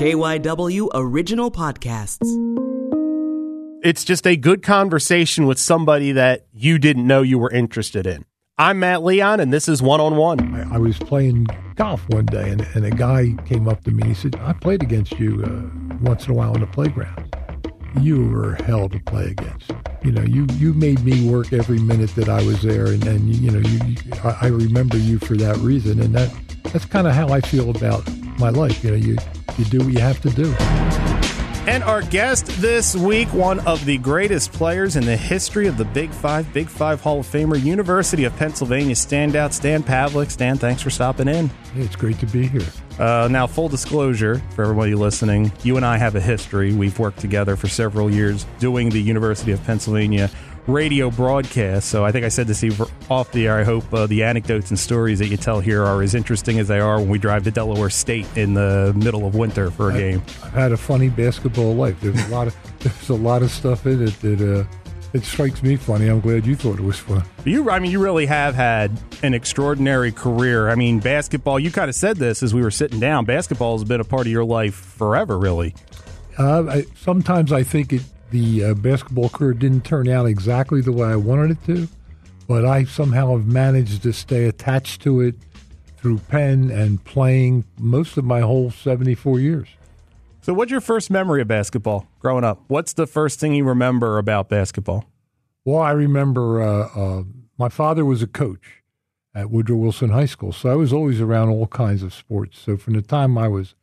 KYW Original Podcasts. It's just a good conversation with somebody that you didn't know you were interested in. I'm Matt Leon, and this is One on One. I, I was playing golf one day, and, and a guy came up to me. And he said, "I played against you uh, once in a while on the playground. You were hell to play against. You know, you you made me work every minute that I was there, and, and you know, you, you I, I remember you for that reason, and that that's kind of how I feel about my life. You know, you you do what you have to do." And our guest this week, one of the greatest players in the history of the Big Five, Big Five Hall of Famer, University of Pennsylvania standout, Stan Pawlak. Stan, thanks for stopping in. Hey, it's great to be here. Uh, now, full disclosure for everybody listening, you and I have a history. We've worked together for several years doing the University of Pennsylvania radio broadcast. So I think I said this off the air. I hope uh, the anecdotes and stories that you tell here are as interesting as they are when we drive to Delaware State in the middle of winter for a I, game. I've had a funny basketball life. There's a lot of there's a lot of stuff in it that uh, it strikes me funny. I'm glad you thought it was fun. You, I mean, you really have had an extraordinary career. I mean, basketball. You kind of said this as we were sitting down. Basketball has been a part of your life forever, really. Uh, I, sometimes I think it the uh, basketball career didn't turn out exactly the way I wanted it to, but I somehow have managed to stay attached to it through Penn and playing most of my whole 74 years. So, what's your first memory of basketball growing up? What's the first thing you remember about basketball? Well, I remember uh, uh, my father was a coach at Woodrow Wilson High School, so I was always around all kinds of sports. So, from the time I was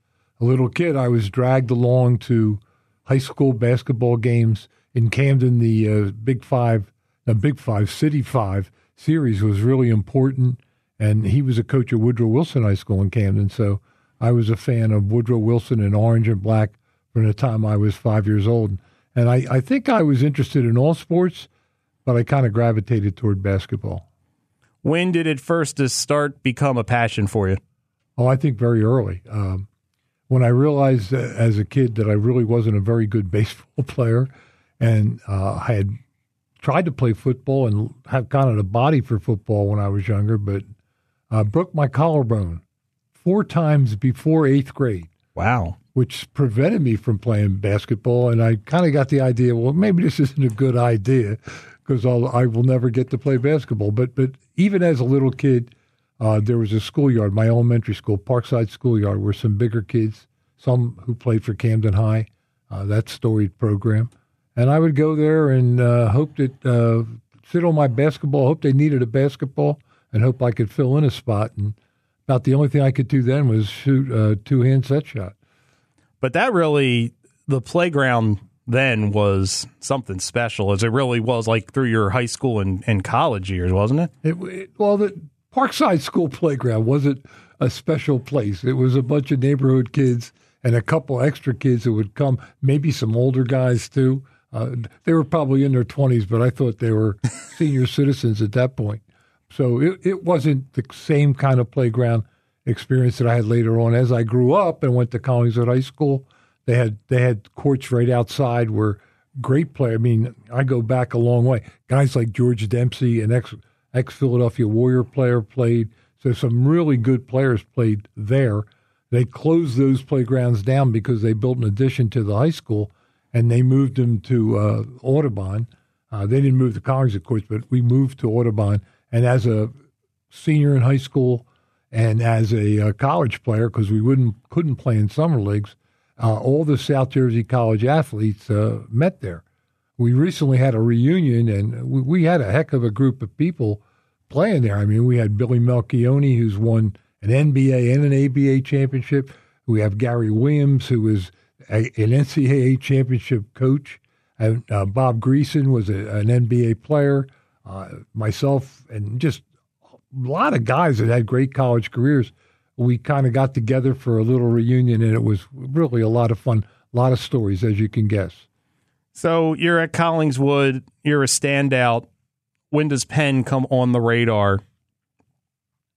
a little kid, I was dragged along to high school basketball games in Camden. The uh, Big Five, the Big Five, City Five series was really important. And he was a coach at Woodrow Wilson High School in Camden. So I was a fan of Woodrow Wilson in orange and black from the time I was five years old. And I, I think I was interested in all sports, but I kind of gravitated toward basketball. When did it first start become a passion for you? Oh, I think very early. Um, when I realized as a kid that I really wasn't a very good baseball player, and uh, I had tried to play football and have kind of a body for football when I was younger, but uh, broke my collarbone four times before eighth grade. Wow. Which prevented me from playing basketball. And I kind of got the idea, well, maybe this isn't a good idea because I will never get to play basketball. But, but even as a little kid, uh, there was a schoolyard, my elementary school, Parkside Schoolyard, where some bigger kids, some who played for Camden High, uh, that storied program. And I would go there and uh, hope that, uh, sit on my basketball, hope they needed a basketball, and hope I could fill in a spot. And about the only thing I could do then was shoot a two hand set shot. But that really, the playground then was something special, as it really was like through your high school and, and college years, wasn't it? it, it well, the Parkside School playground wasn't a special place. It was a bunch of neighborhood kids and a couple extra kids that would come, maybe some older guys too. Uh, they were probably in their 20s, but I thought they were senior citizens at that point. So it, it wasn't the same kind of playground experience that I had later on. As I grew up and went to Collingswood High School, they had they had courts right outside where great play. I mean, I go back a long way. Guys like George Dempsey, and ex ex Philadelphia Warrior player, played. So some really good players played there. They closed those playgrounds down because they built an addition to the high school, and they moved them to uh, Audubon. Uh, they didn't move the College, of course, but we moved to Audubon. And as a senior in high school and as a uh, college player, because we wouldn't couldn't play in summer leagues, uh, all the South Jersey college athletes uh, met there. We recently had a reunion, and we, we, had a heck of a group of people playing there. I mean, we had Billy Melchionni, who's won an NBA and an ABA championship. We have Gary Williams, who was a, an NCAA championship coach. And, uh, Bob Greacen was a, an NBA player uh, myself, and just a lot of guys that had great college careers. We kind of got together for a little reunion, and it was really a lot of fun. A lot of stories, as you can guess. So you're at Collingswood. You're a standout. When does Penn come on the radar?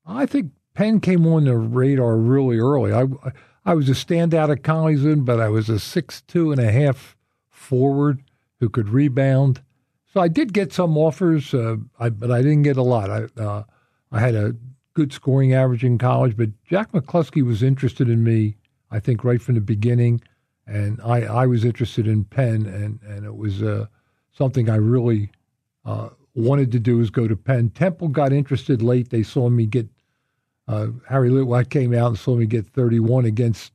I think Penn came on the radar really early. I I was a standout at Collingswood, but I was a six two and a half forward who could rebound. So I did get some offers, uh, I, but I didn't get a lot. I uh, I had a good scoring average in college, but Jack McCloskey was interested in me I think, right from the beginning. And I, I was interested in Penn, and, and it was uh, something I really uh, wanted to do was go to Penn. Temple got interested late. They saw me get uh, Harry Litwack came out and saw me get 31 against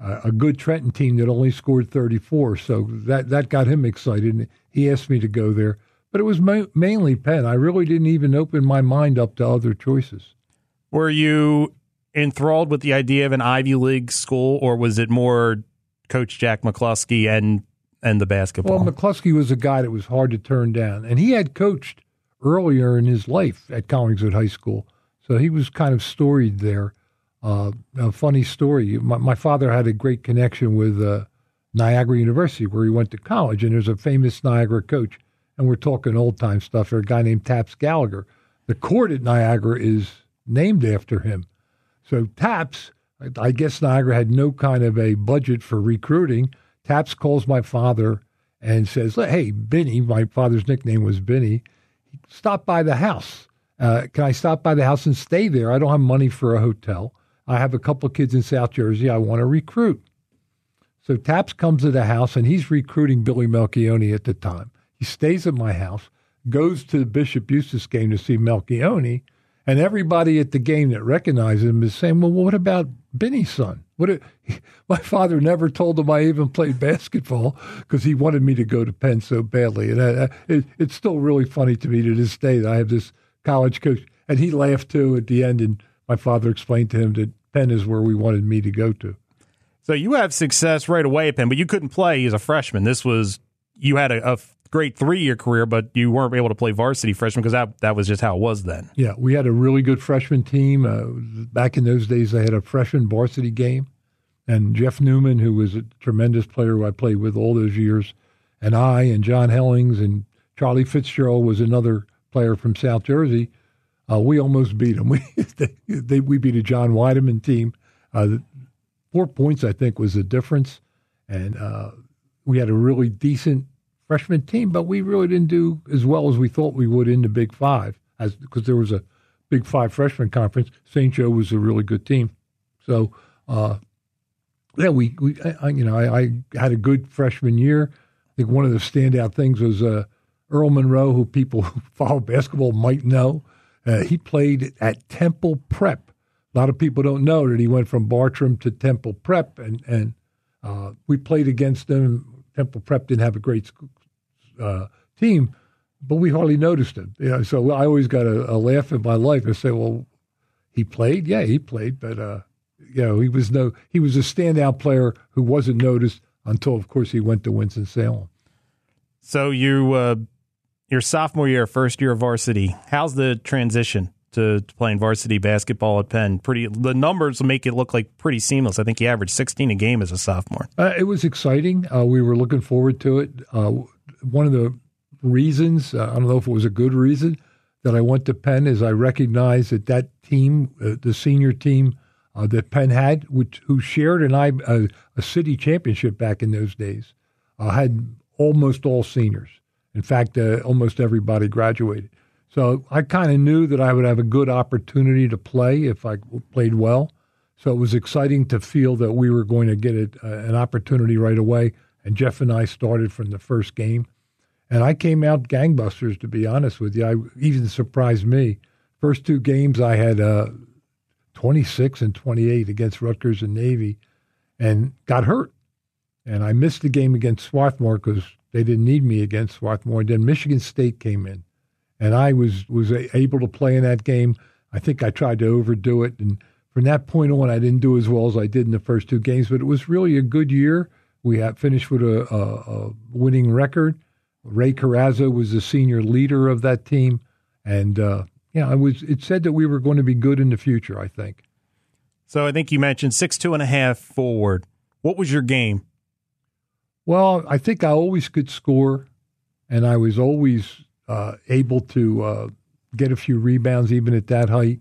uh, a good Trenton team that only scored 34. So that that got him excited. And he asked me to go there, but it was ma- mainly Penn. I really didn't even open my mind up to other choices. Were you enthralled with the idea of an Ivy League school, or was it more Coach Jack McCloskey and and the basketball? Well, McCloskey was a guy that was hard to turn down, and he had coached earlier in his life at Collingswood High School, so he was kind of storied there. Uh, a funny story: my, my, father had a great connection with uh, Niagara University, where he went to college, and there's a famous Niagara coach, and we're talking old time stuff. There's a guy named Taps Gallagher. The court at Niagara is named after him. So Taps, I guess Niagara had no kind of a budget for recruiting. Taps calls my father and says, "Hey, Benny, my father's nickname was Benny. Stop by the house. Uh, can I stop by the house and stay there? I don't have money for a hotel. I have a couple kids in South Jersey. I want to recruit." So Taps comes to the house and he's recruiting Billy Melchionni at the time. He stays at my house, goes to the Bishop Eustace game to see Melchionni, and everybody at the game that recognizes him is saying, "Well, what about Benny's son? What? A, my father never told him I even played basketball because he wanted me to go to Penn so badly." And I, I, it, it's still really funny to me to this day that I have this college coach, and he laughed too at the end. And my father explained to him that Penn is where we wanted me to go to. So you have success right away at Penn, but you couldn't play as a freshman. This was you had a, a great three year career, but you weren't able to play varsity freshman because that that was just how it was then. Yeah, we had a really good freshman team. Uh, back in those days, they had a freshman varsity game, and Jeff Newman, who was a tremendous player who I played with all those years, and I and John Hellings and Charlie Fitzgerald was another player from South Jersey. Uh, we almost beat them. We they, they, we beat a John Weideman team. Uh, four points, I think, was the difference, and uh, we had a really decent freshman team, but we really didn't do as well as we thought we would in the Big Five, as because there was a Big Five freshman conference. St. Joe was a really good team, so uh, yeah, we, we I, you know I, I, had a good freshman year. I think one of the standout things was uh, Earl Monroe, who people who follow basketball might know. Uh, he played at Temple Prep. A lot of people don't know that he went from Bartram to Temple Prep, and and uh, we played against him. Temple Prep didn't have a great uh, team, but we hardly noticed him. You know, so I always got a, a laugh in my life and say, "Well, he played, yeah, he played, but uh, you know, he was no, he was a standout player who wasn't noticed until, of course, he went to Winston Salem." So you, uh, your sophomore year, first year of varsity, how's the transition? To, to, playing varsity basketball at Penn. Pretty the numbers make it look like pretty seamless. I think he averaged 16 a game as a sophomore. Uh, it was exciting. Uh, we were looking forward to it. Uh, one of the reasons, uh, I don't know if it was a good reason, that I went to Penn is I recognized that that team, uh, the senior team uh, that Penn had, which who shared an I, uh, a city championship back in those days, uh, had almost all seniors. In fact, uh, almost everybody graduated. So I kind of knew that I would have a good opportunity to play if I played well. So it was exciting to feel that we were going to get it, an opportunity right away. And Jeff and I started from the first game. And I came out gangbusters, to be honest with you. I even surprised me. First two games, I had uh, 26 and 28 against Rutgers and Navy and got hurt. And I missed the game against Swarthmore because they didn't need me against Swarthmore. And then Michigan State came in. And I was, was able to play in that game. I think I tried to overdo it. And from that point on, I didn't do as well as I did in the first two games. But it was really a good year. We had finished with a, a, a winning record. Ray Carrazzo was the senior leader of that team, and uh, yeah, I was. It said that we were going to be good in the future. I think. So I think you mentioned six two and a half forward. What was your game? Well, I think I always could score, and I was always uh, able to uh, get a few rebounds even at that height.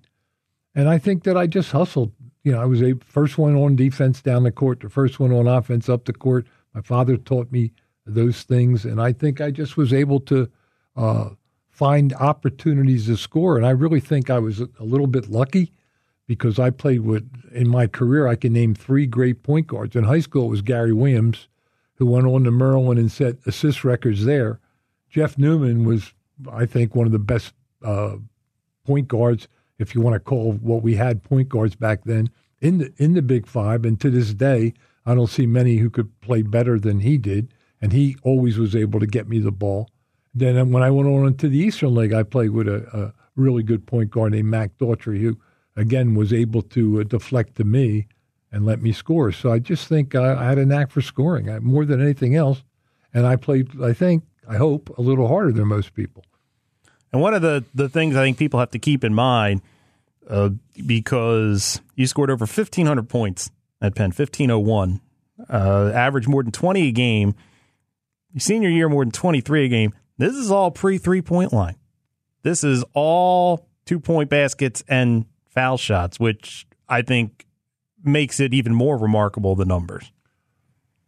And I think that I just hustled. You know, I was a first one on defense down the court, the first one on offense up the court. My father taught me those things. And I think I just was able to uh, find opportunities to score. And I really think I was a little bit lucky because I played with in my career. I can name three great point guards. In high school, it was Gary Williams, who went on to Maryland and set assist records there. Jeff Newman was, I think, one of the best uh, point guards, if you want to call what we had point guards back then in the in the Big Five. And to this day, I don't see many who could play better than he did. And he always was able to get me the ball. Then when I went on to the Eastern League, I played with a, a really good point guard named Mac Daughtry, who again was able to uh, deflect to me and let me score. So I just think I, I had a knack for scoring I, more than anything else. And I played, I think, I hope, a little harder than most people. And one of the, the things I think people have to keep in mind, uh, because you scored over 1,500 points at Penn, 1,501, uh, average more than 20 a game. Senior year, more than 23 a game. This is all pre three point line. This is all two point baskets and foul shots, which I think makes it even more remarkable, the numbers.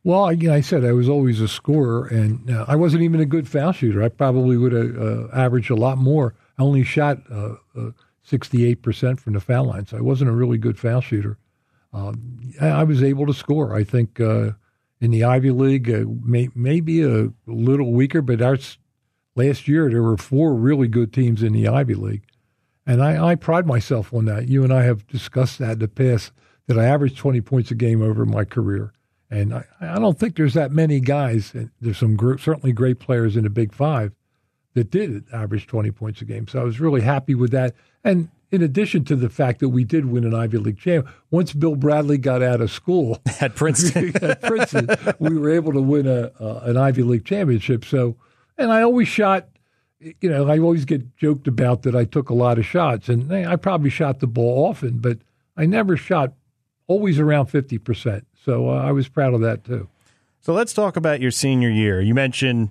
Well, I, I said I was always a scorer, and uh, I wasn't even a good foul shooter. I probably would have uh, averaged a lot more. I only shot uh, 68% uh, from the foul line, so I wasn't a really good foul shooter. Um, I was able to score. I think uh, in the Ivy League, uh, may, maybe a little weaker, but our, last year there were four really good teams in the Ivy League. And I, I pride myself on that. You and I have discussed that in the past, that I averaged 20 points a game over my career. And I, I don't think there's that many guys. There's some gr- certainly great players in the Big Five that did average 20 points a game. So I was really happy with that. And in addition to the fact that we did win an Ivy League champ, once Bill Bradley got out of school at Princeton, at Princeton, we were able to win a uh, an Ivy League championship. So, and I always shot. You know, I always get joked about that I took a lot of shots, and I probably shot the ball often, but I never shot always around fifty percent. So uh, I was proud of that too. So let's talk about your senior year. You mentioned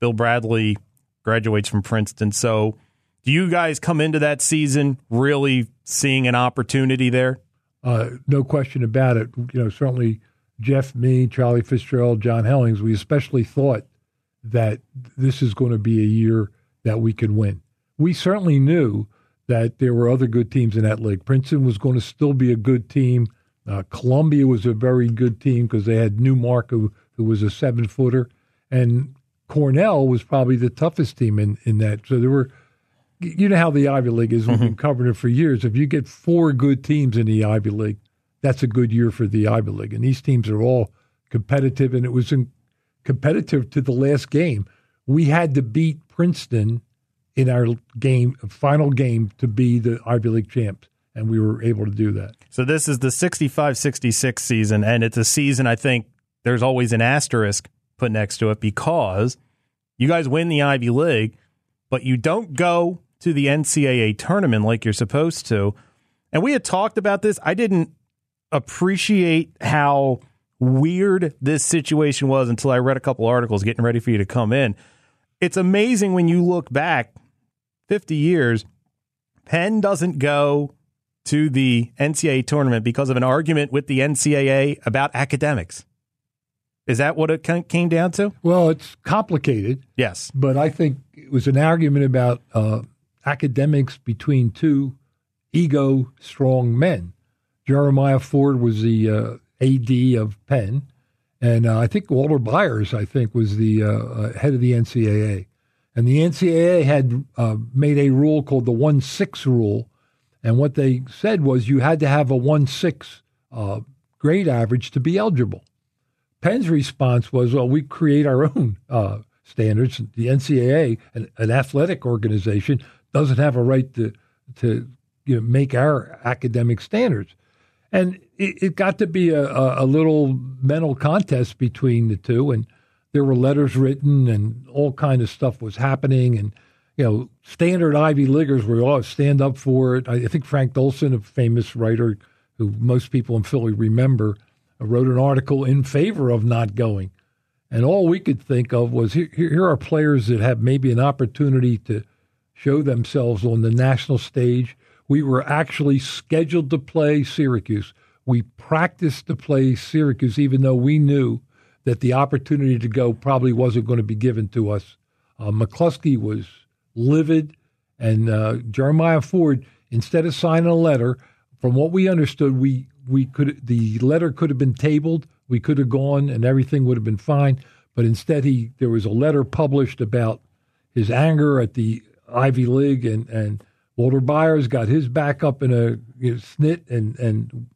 Bill Bradley graduates from Princeton. So do you guys come into that season really seeing an opportunity there? Uh, no question about it. You know, certainly Jeff, me, Charlie Fitzgerald, John Hellings, we especially thought that this is going to be a year that we could win. We certainly knew that there were other good teams in that league. Princeton was going to still be a good team. Uh, Columbia was a very good team because they had Newmark, who, who was a seven footer, and Cornell was probably the toughest team in, in that. So there were, you know how the Ivy League is. We've been mm-hmm. covering it for years. If you get four good teams in the Ivy League, that's a good year for the Ivy League. And these teams are all competitive, and it was competitive to the last game. We had to beat Princeton in our game, final game, to be the Ivy League champs and we were able to do that. So this is the 65-66 season, and it's a season I think there's always an asterisk put next to it because you guys win the Ivy League, but you don't go to the NCAA tournament like you're supposed to. And we had talked about this. I didn't appreciate how weird this situation was until I read a couple articles getting ready for you to come in. It's amazing when you look back 50 years, Penn doesn't go to the NCAA tournament because of an argument with the NCAA about academics. Is that what it came down to? Well, it's complicated. Yes. But I think it was an argument about uh, academics between two ego strong men. Jeremiah Ford was the uh, AD of Penn, and uh, I think Walter Byers, I think, was the uh, uh, head of the NCAA. And the NCAA had uh, made a rule called the 1 6 rule, and what they said was you had to have a 1 6 uh, grade average to be eligible. Penn's response was, well, we create our own uh, standards. The NCAA, an, an, athletic organization, doesn't have a right to, to you know, make our academic standards. And it, it got to be a, a, little mental contest between the two. And there were letters written and all kind of stuff was happening. And you know, standard Ivy Leaguers were all stand up for it. I, think Frank Dolson, a famous writer who most people in Philly remember, wrote an article in favor of not going. And all we could think of was here, here are players that have maybe an opportunity to show themselves on the national stage. We were actually scheduled to play Syracuse. We practiced to play Syracuse, even though we knew that the opportunity to go probably wasn't going to be given to us. Uh, McCloskey was livid. And uh, Jeremiah Ford, instead of signing a letter, from what we understood, we we could the letter could have been tabled. We could have gone, and everything would have been fine. But instead, he there was a letter published about his anger at the Ivy League, and and Walter Byers got his back up in a you know, snit, and and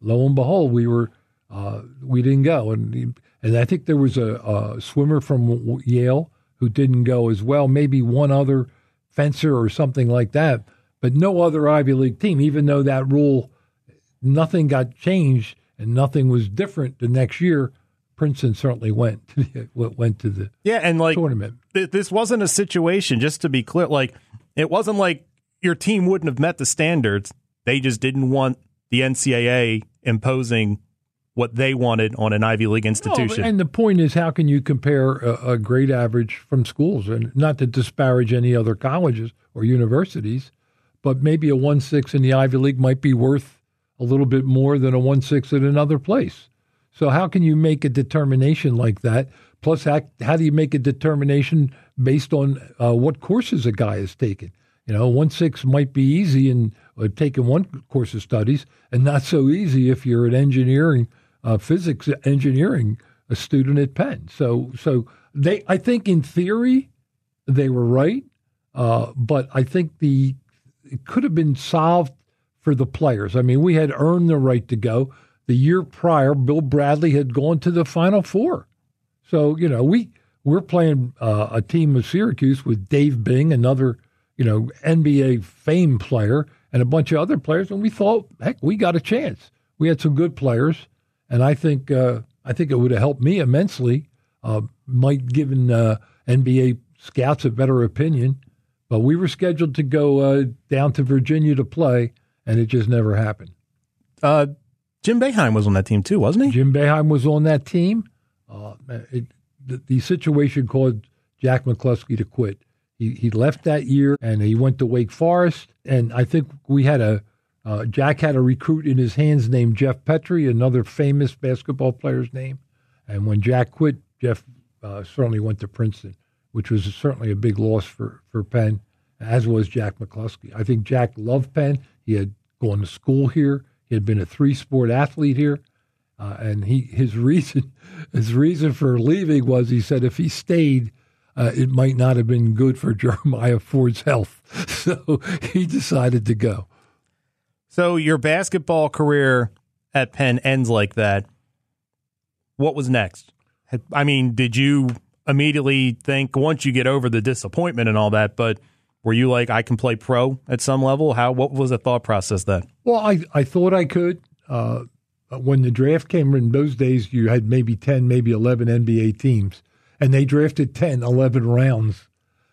lo and behold, we were uh, we didn't go, and and I think there was a, a swimmer from Yale who didn't go as well. Maybe one other fencer or something like that, but no other Ivy League team. Even though that rule, nothing got changed and nothing was different the next year. Princeton certainly went to the, went to the yeah, and like tournament. th- this wasn't a situation. Just to be clear, like it wasn't like your team wouldn't have met the standards. They just didn't want the NCAA imposing what they wanted on an Ivy League institution. No, and the point is, how can you compare a, a grade average from schools? And not to disparage any other colleges or universities, but maybe a one six in the Ivy League might be worth a little bit more than a one six at another place. So how can you make a determination like that? Plus, how, how do you make a determination based on uh, what courses a guy has taken? You know, one six might be easy in uh, taking one course of studies, and not so easy if you're an engineering, uh, physics engineering a student at Penn. So, so they, I think, in theory, they were right, uh, but I think the it could have been solved for the players. I mean, we had earned the right to go. The year prior, Bill Bradley had gone to the Final Four. So, you know, we, we're playing uh, a team of Syracuse with Dave Bing, another, you know, NBA fame player, and a bunch of other players, and we thought, heck, we got a chance. We had some good players, and I think uh, I think it would have helped me immensely. Uh, might given uh, NBA scouts a better opinion, but we were scheduled to go uh, down to Virginia to play, and it just never happened. uh, Jim Boeheim was on that team too, wasn't he? Jim Boeheim was on that team. Uh, it, the, the situation caused Jack McCloskey to quit. He, he left that year and he went to Wake Forest. And I think we had a uh, Jack had a recruit in his hands named Geoff Petrie, another famous basketball player's name. And when Jack quit, Jeff uh, certainly went to Princeton, which was certainly a big loss for, for Penn, as was Jack McCloskey. I think Jack loved Penn. He had gone to school here. He had been a three sport athlete here. Uh, and he his reason his reason for leaving was he said if he stayed, uh, it might not have been good for Jeremiah Ford's health. So he decided to go. So your basketball career at Penn ends like that. What was next? I mean, did you immediately think once you get over the disappointment and all that, but were you like, I can play pro at some level? How? What was the thought process then? Well, I, I thought I could. Uh, when the draft came in those days, you had maybe 10, maybe 11 NBA teams, and they drafted 10, 11 rounds.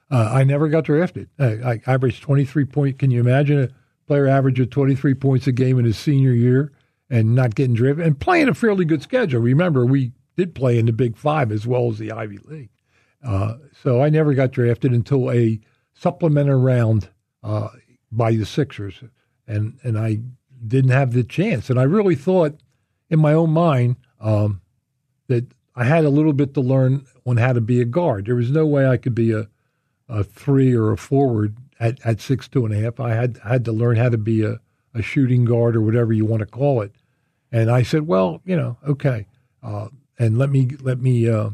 Uh, I never got drafted. I, I averaged 23 point. Can you imagine player averaging 23 points a game in his senior year and not getting driven and playing a fairly good schedule? Remember, we did play in the Big Five as well as the Ivy League. Uh, so I never got drafted until a supplementary round uh, by the Sixers, and and I didn't have the chance. And I really thought, in my own mind, um, that I had a little bit to learn on how to be a guard. There was no way I could be a a three or a forward at, at six two and a half. I had had to learn how to be a, a shooting guard or whatever you want to call it. And I said, well, you know, okay, uh, and let me let me uh,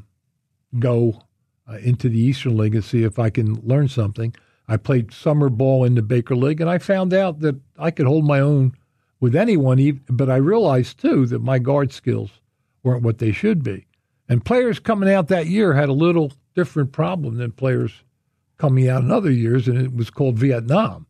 go uh, into the Eastern League and see if I can learn something. I played summer ball in the Baker League, and I found out that I could hold my own with anyone. Even, But I realized too that my guard skills weren't what they should be. And players coming out that year had a little different problem than players coming out in other years, and it was called Vietnam.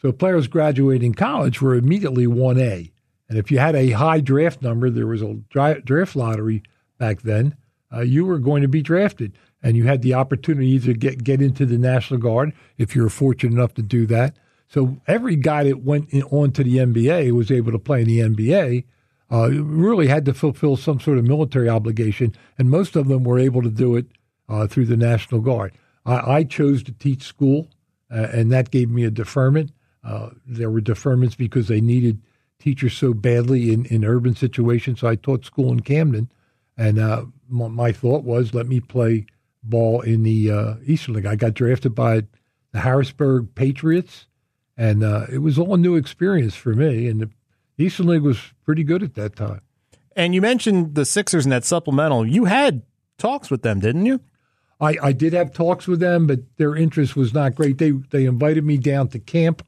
So players graduating college were immediately 1A. And if you had a high draft number, there was a draft lottery back then, uh, you were going to be drafted. And you had the opportunity to get, get into the National Guard if you were fortunate enough to do that. So every guy that went in, on to the NBA was able to play in the NBA. Uh, really had to fulfill some sort of military obligation, and most of them were able to do it uh, through the National Guard. I, I chose to teach school, uh, and that gave me a deferment. Uh, there were deferments because they needed teachers so badly in, in urban situations. So I taught school in Camden, and uh, my, my, thought was let me play ball in the uh, Eastern League. I got drafted by the Harrisburg Patriots, and uh, it was all a new experience for me. And the, Eastern League was pretty good at that time. And you mentioned the Sixers in that supplemental. You had talks with them, didn't you? I, I did have talks with them, but their interest was not great. They they invited me down to camp.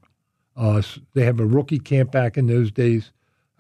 Uh, they have a rookie camp back in those days,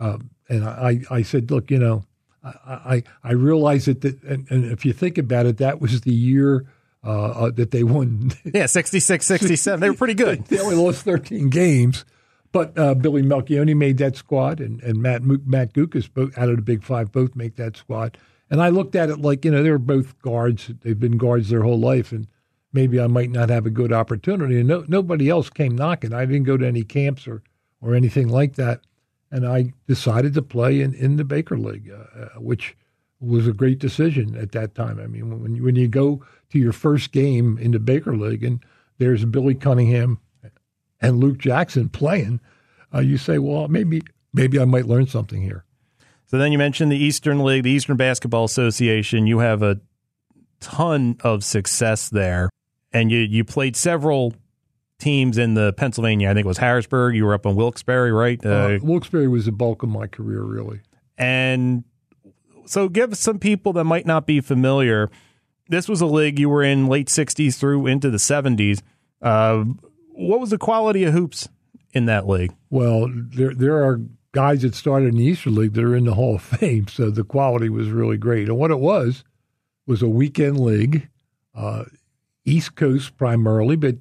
uh, and I, I said, look, you know, I I, I realize that, that and, and, if you think about it, that was the year uh, uh that they won. yeah, 66, 67. They were pretty good. they only lost thirteen games, but uh, Billy Melchionni made that squad, and, and Matt Matt Guokas both, out of the Big Five both make that squad. And I looked at it like, you know, they were both guards. They've been guards their whole life, and maybe I might not have a good opportunity. And no, nobody else came knocking. I didn't go to any camps or, or anything like that. And I decided to play in, in the Baker League, uh, uh which was a great decision at that time. I mean, when you, when you go to your first game in the Baker League and there's Billy Cunningham and Luke Jackson playing, uh, you say, well, maybe maybe I might learn something here. So then you mentioned the Eastern League, the Eastern Basketball Association. You have a ton of success there, and you you played several teams in the Pennsylvania. I think it was Harrisburg. You were up in Wilkes-Barre, right? Uh, uh, Wilkes-Barre was the bulk of my career, really. And so, give some people that might not be familiar. This was a league you were in late '60s through into the '70s. Uh, what was the quality of hoops in that league? Well, there there are guys that started in the Eastern League that are in the Hall of Fame. So the quality was really great. And what it was was a weekend league, uh, East Coast primarily, but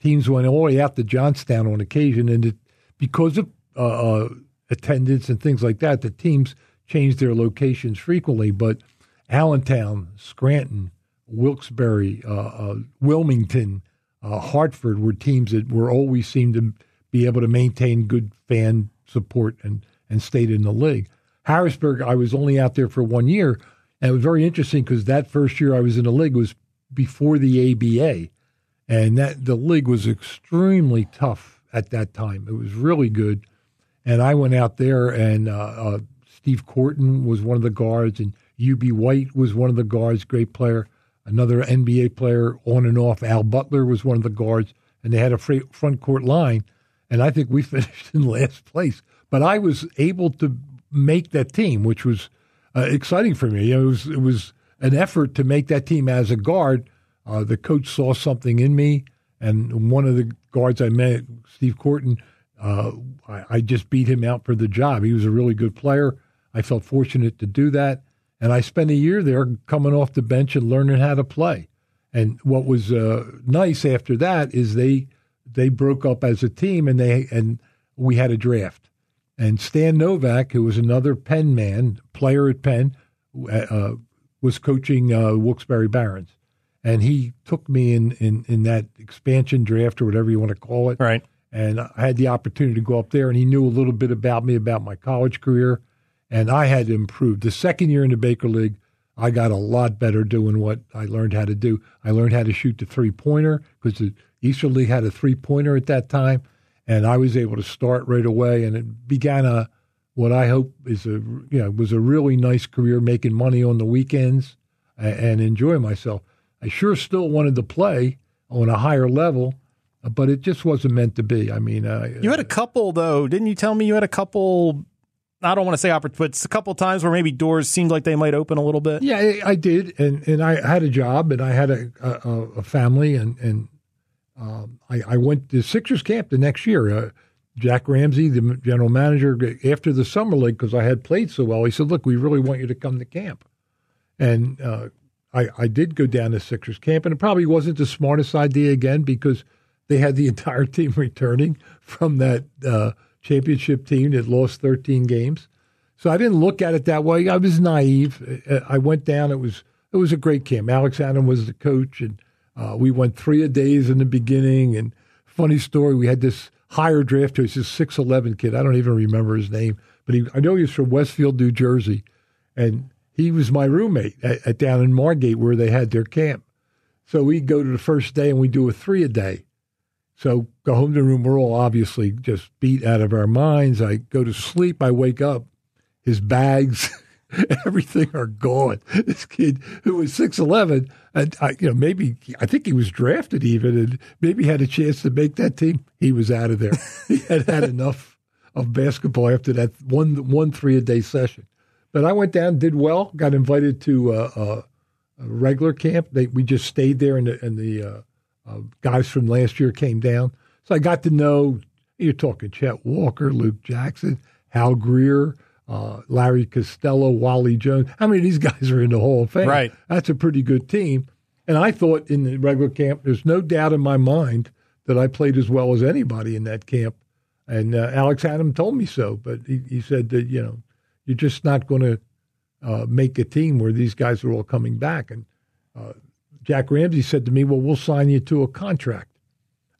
teams went all the way out to Johnstown on occasion. And it, because of uh, uh, attendance and things like that, the teams changed their locations frequently. But Allentown, Scranton, Wilkes-Barre, uh, uh, Wilmington, uh, Hartford were teams that were always seemed to be able to maintain good fan support and, and stayed in the league. Harrisburg, I was only out there for one year. And it was very interesting because that first year I was in the league was before the ABA. And that the league was extremely tough at that time. It was really good. And I went out there, and uh, uh, Steve Corton was one of the guards, and UB White was one of the guards, great player. Another NBA player on and off, Al Butler was one of the guards, and they had a front court line and I think we finished in last place. But I was able to make that team, which was uh, exciting for me. It was it was an effort to make that team as a guard. Uh, the coach saw something in me, and one of the guards I met, Steve Korton, uh, I, I just beat him out for the job. He was a really good player. I felt fortunate to do that, and I spent a year there coming off the bench and learning how to play. And what was uh, nice after that is they they broke up as a team and they and we had a draft. And Stan Novak, who was another Penn man, player at Penn, uh, was coaching uh, Wilkes-Barre Barons, and he took me in, in in that expansion draft or whatever you want to call it. Right. And I had the opportunity to go up there, and he knew a little bit about me, about my college career, and I had improved. The second year in the Baker League, I got a lot better doing what I learned how to do. I learned how to shoot the three pointer because the Eastern League had a three pointer at that time, and I was able to start right away, and it began a what I hope is a you know was a really nice career, making money on the weekends and, and enjoying myself. I sure still wanted to play on a higher level, but it just wasn't meant to be. I mean, uh, you had a couple though, didn't you? Tell me you had a couple I don't want to say opportunity, but a couple times where maybe doors seemed like they might open a little bit. Yeah, I did, and and I had a job, and I had a a, a family, and and um, I, I, went to Sixers camp the next year. Uh, Jack Ramsay, the general manager, after the summer league, because I had played so well, he said, "Look, we really want you to come to camp." And uh, I, I did go down to Sixers camp, and it probably wasn't the smartest idea again because they had the entire team returning from that uh, championship team that lost 13 games. So I didn't look at it that way. I was naive. Uh, I went down. It was it was a great camp. Alex Hannum was the coach, and uh, we went three a days in the beginning, and funny story, we had this higher draft choice, this six eleven kid. I don't even remember his name, but he, I know he was from Westfield, New Jersey, and he was my roommate at, at down in Margate where they had their camp. So we go to the first day and we do a three a day. So go home to the room. We're all obviously just beat out of our minds. I go to sleep. I wake up. His bags everything are gone. This kid who was six eleven, and I, you know, maybe I think he was drafted even, and maybe had a chance to make that team. He was out of there. he had had enough of basketball after that one one three a day session. But I went down, did well, got invited to uh, uh, a regular camp. They, we just stayed there, and the, and the uh, uh, guys from last year came down. So I got to know. You're talking Chet Walker, Luke Jackson, Hal Greer, uh, Larry Costello, Wally Jones. I mean, these guys are in the Hall of Fame? Right. That's a pretty good team. And I thought in the regular camp, there's no doubt in my mind that I played as well as anybody in that camp. And uh, Alex Hannum told me so, but he, he said that, you know, you're just not going to uh, make a team where these guys are all coming back. And uh, Jack Ramsay said to me, well, we'll sign you to a contract,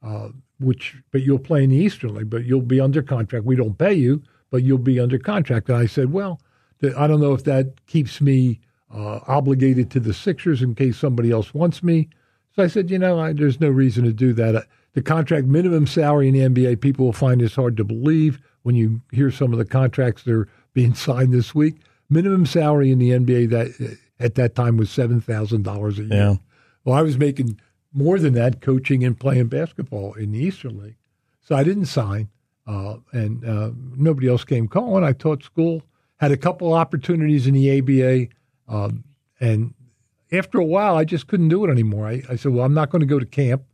uh, which, but you'll play in the Eastern League, but you'll be under contract. We don't pay you, but you'll be under contract. And I said, well, I don't know if that keeps me uh, obligated to the Sixers in case somebody else wants me. So I said, you know, I, there's no reason to do that. Uh, the contract minimum salary in the NBA, people will find this hard to believe when you hear some of the contracts that are being signed this week. Minimum salary in the NBA that uh, at that time was seven thousand dollars a year. Yeah. Well, I was making more than that coaching and playing basketball in the Eastern League, so I didn't sign, uh, and uh, nobody else came calling. I taught school, had a couple opportunities in the ABA, um, and after a while, I just couldn't do it anymore. I, I said, "Well, I'm not going to go to camp,"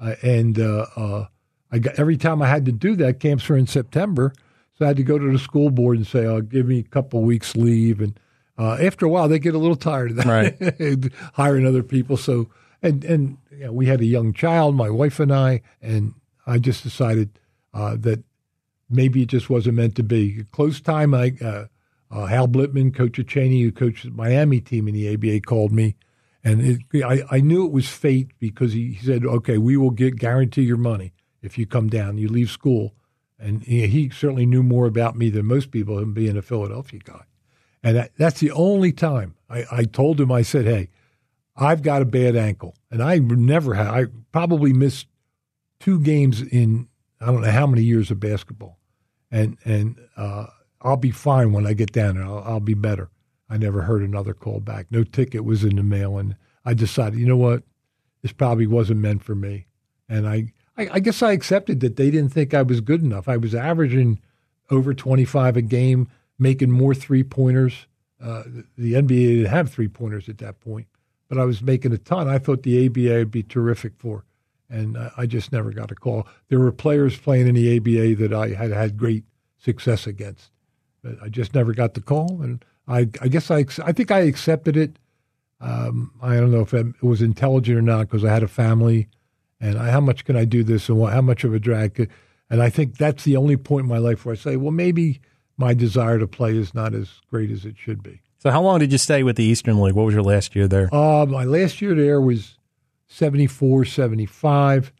uh, and uh, uh, I got every time I had to do that. Camps were in September, so I had to go to the school board and say, "Oh, give me a couple weeks leave." And uh, after a while, they get a little tired of that, Right. hiring other people. So, and and you know, we had a young child, my wife and I, and I just decided uh, that maybe it just wasn't meant to be. Close time, I uh, uh, Hal Blitman, coach of Cheyney, who coached the Miami team in the ABA, called me, and it, I, I knew it was fate because he, he said, "Okay, we will get guarantee your money if you come down. You leave school." And he, he certainly knew more about me than most people, him being a Philadelphia guy. And that, that's the only time I, I told him, I said, hey, I've got a bad ankle. And I never had, I probably missed two games in, I don't know how many years of basketball. And, and, uh, I'll be fine when I get down there. I'll, I'll be better. I never heard another call back. No ticket was in the mail. And I decided, you know what? This probably wasn't meant for me. And I, I, I guess I accepted that they didn't think I was good enough. I was averaging over 25 a game, making more three pointers. Uh, the NBA didn't have three pointers at that point, but I was making a ton. I thought the ABA would be terrific for, and I, I just never got a call. There were players playing in the ABA that I had had great success against, but I just never got the call. And I, I guess I, I think I accepted it. Um, I don't know if it was intelligent or not because I had a family, and I, how much can I do this, and what, how much of a drag? Could, and I think that's the only point in my life where I say, well, maybe my desire to play is not as great as it should be. So, how long did you stay with the Eastern League? What was your last year there? Uh, my last year there was 74, 75.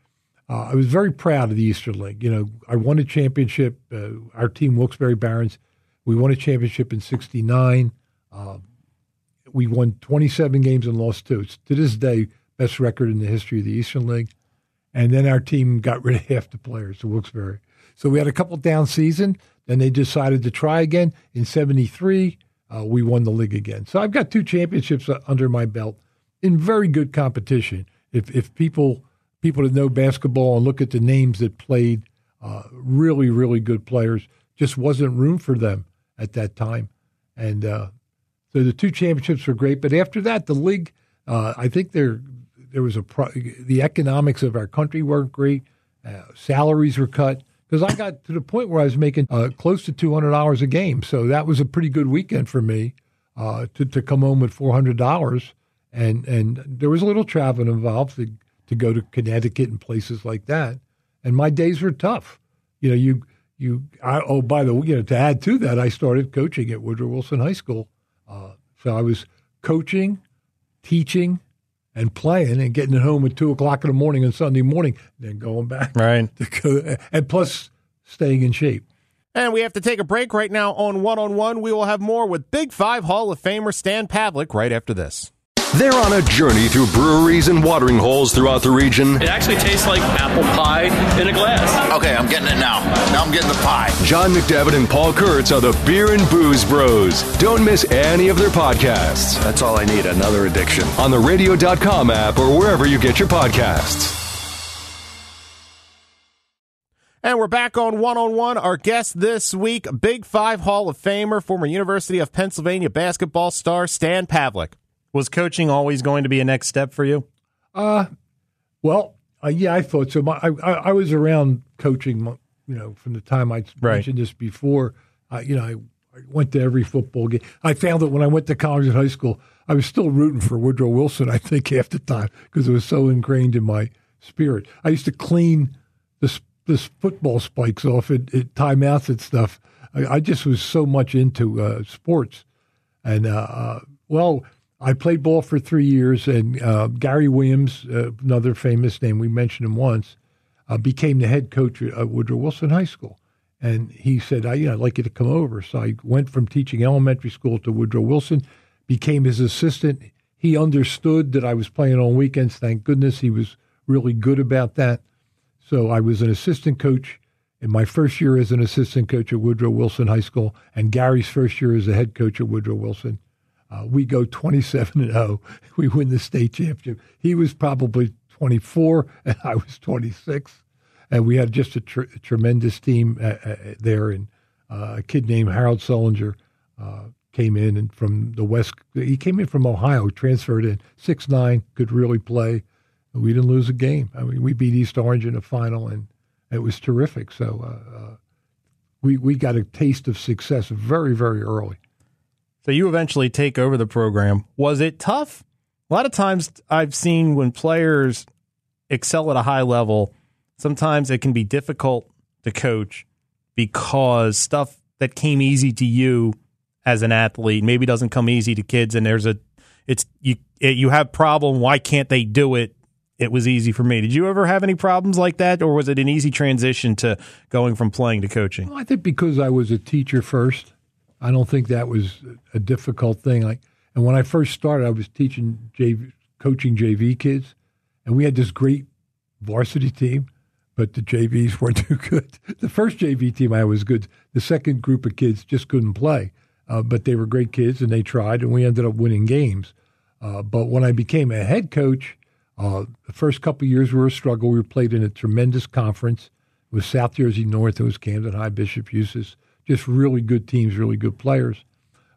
Uh, I was very proud of the Eastern League. You know, I won a championship. Uh, our team, Wilkes-Barre Barons, we won a championship in 69. Uh, we won 27 games and lost two. It's to this day, best record in the history of the Eastern League. And then our team got rid of half the players to Wilkes-Barre. So we had a couple down season. Then they decided to try again. In 73, uh, we won the league again. So I've got two championships uh, under my belt in very good competition. If, if people people that know basketball and look at the names that played, uh, really, really good players, just wasn't room for them at that time. And uh, so the two championships were great. But after that, the league, uh, I think there there was a pro- the economics of our country weren't great. Uh, salaries were cut because I got to the point where I was making uh, close to two hundred dollars a game. So that was a pretty good weekend for me uh, to to come home with four hundred dollars, and and there was a little travel involved to to go to Connecticut and places like that. And my days were tough. You know, you you I, oh by the way, you know to add to that, I started coaching at Woodrow Wilson High School. Uh, so I was coaching, teaching, and playing and getting home at two o'clock in the morning on Sunday morning, then going back. Right. To go, and plus staying in shape. And we have to take a break right now on one on one. We will have more with Big Five Hall of Famer Stan Pawlak right after this. They're on a journey through breweries and watering holes throughout the region. It actually tastes like apple pie in a glass. Okay, I'm getting it now. Now I'm getting the pie. John McDevitt and Paul Kurtz are the Beer and Booze Bros. Don't miss any of their podcasts That's all I need, another addiction. on the radio.com app or wherever you get your podcasts. And we're back on one on one. Our guest this week, Big Five Hall of Famer, former University of Pennsylvania basketball star Stan Pawlak. Was coaching always going to be a next step for you? Uh, well, uh, yeah, I thought so. My, I, I, I was around coaching, you know, from the time I Right. mentioned this before. Uh, you know, I, I went to every football game. I found that when I went to college and high school, I was still rooting for Woodrow Wilson. I think half the time because it was so ingrained in my spirit. I used to clean the the football spikes off at, at timeouts and stuff. I, I just was so much into uh, sports. And uh, uh, well, I played ball for three years, and uh, Gary Williams, uh, another famous name, we mentioned him once, uh, became the head coach at Woodrow Wilson High School. And he said, I, you know, I'd like you to come over. So I went from teaching elementary school to Woodrow Wilson, became his assistant. He understood that I was playing on weekends. Thank goodness he was really good about that. So I was an assistant coach in my first year as an assistant coach at Woodrow Wilson High School, and Gary's first year as a head coach at Woodrow Wilson. Uh, we go 27 and 0. We win the state championship. He was probably 24, and I was 26. And we had just a, tr- a tremendous team uh, uh, there. And uh, a kid named Harold Sullinger uh, came in and from the West. He came in from Ohio, transferred in, six nine, could really play. We didn't lose a game. I mean, we beat East Orange in the final, and it was terrific. So uh, we we got a taste of success very very early. So you eventually take over the program. Was it tough? A lot of times I've seen when players excel at a high level, sometimes it can be difficult to coach because stuff that came easy to you as an athlete maybe doesn't come easy to kids and there's a it's you it, you have problem why can't they do it it was easy for me did you ever have any problems like that or was it an easy transition to going from playing to coaching Well, I think because I was a teacher first, I don't think that was a difficult thing. Like, and when I first started, I was teaching JV, coaching JV kids, and we had this great varsity team, but the JVs weren't too good. The first JV team I was good. The second group of kids just couldn't play, uh, but they were great kids and they tried, and we ended up winning games. Uh, but when I became a head coach, uh, the first couple years were a struggle. We played in a tremendous conference. It was South Jersey North, it was Camden High, Bishop Eustace, just really good teams, really good players.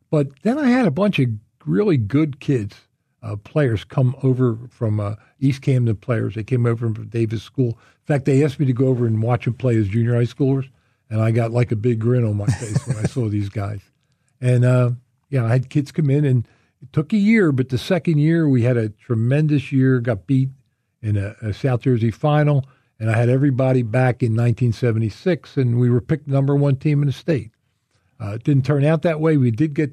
But then I had a bunch of really good kids, uh, players come over from uh, East Camden players. They came over from Davis School. In fact, they asked me to go over and watch them play as junior high schoolers, and I got like a big grin on my face when I saw these guys. And uh, yeah, I had kids come in, and it took a year, but the second year we had a tremendous year. Got beat in a, a South Jersey final, and I had everybody back in 1976, and we were picked number one team in the state. Uh, it didn't turn out that way. We did get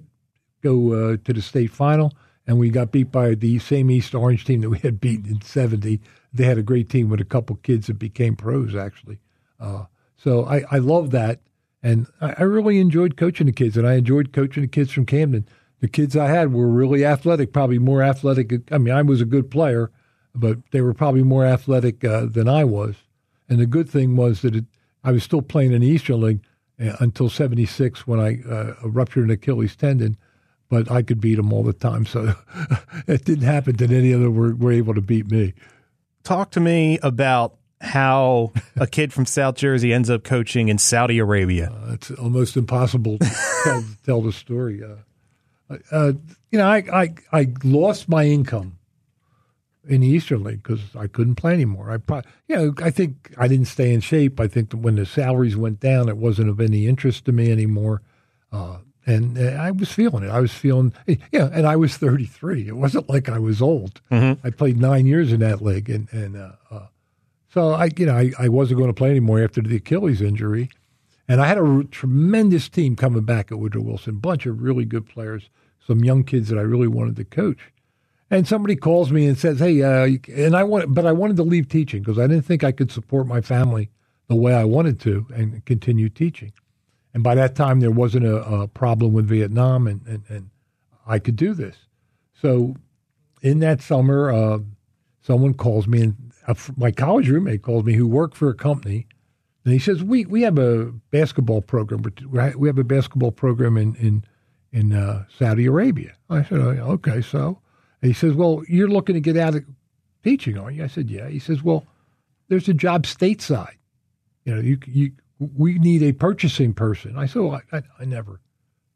go uh, to the state final, and we got beat by the same East Orange team that we had beaten in '70. They had a great team with a couple kids that became pros, actually. Uh, so I, I love that, and I, I really enjoyed coaching the kids, and I enjoyed coaching the kids from Camden. The kids I had were really athletic, probably more athletic. I mean, I was a good player, but they were probably more athletic uh, than I was. And the good thing was that it, I was still playing in the Eastern League uh, until '76 when I uh, ruptured an Achilles tendon. But I could beat them all the time, so it didn't happen that any of them were, were able to beat me. talk to me about how a kid from South Jersey ends up coaching in Saudi Arabia. Uh, it's almost impossible to tell, tell the story. Uh, uh, you know, I, I I lost my income in the Eastern League because I couldn't play anymore. I probably, you know, I think I didn't stay in shape. I think that when the salaries went down, it wasn't of any interest to me anymore. Uh, and uh, I was feeling it. I was feeling, yeah. And I was 33. It wasn't like I was old. I played nine years in that league, and and uh, uh, so I, you know, I, I wasn't going to play anymore after the Achilles injury. And I had a r- tremendous team coming back at Woodrow Wilson, bunch of really good players, some young kids that I really wanted to coach. And somebody calls me and says, "Hey," uh, and I want, but I wanted to leave teaching because I didn't think I could support my family the way I wanted to and continue teaching. And by that time, there wasn't a, a problem with Vietnam, and, and, and I could do this. So, in that summer, uh, someone calls me, and a, my college roommate calls me, who worked for a company, and he says, "We we have a basketball program. We're- have a basketball program in in in uh, Saudi Arabia." I said, "Oh, "Okay, so." He says, "Well, you're looking to get out of teaching, aren't you?" I said, "Yeah." He says, "Well, there's a job stateside." You know, you you we need a purchasing person. I said, well, I, I, I never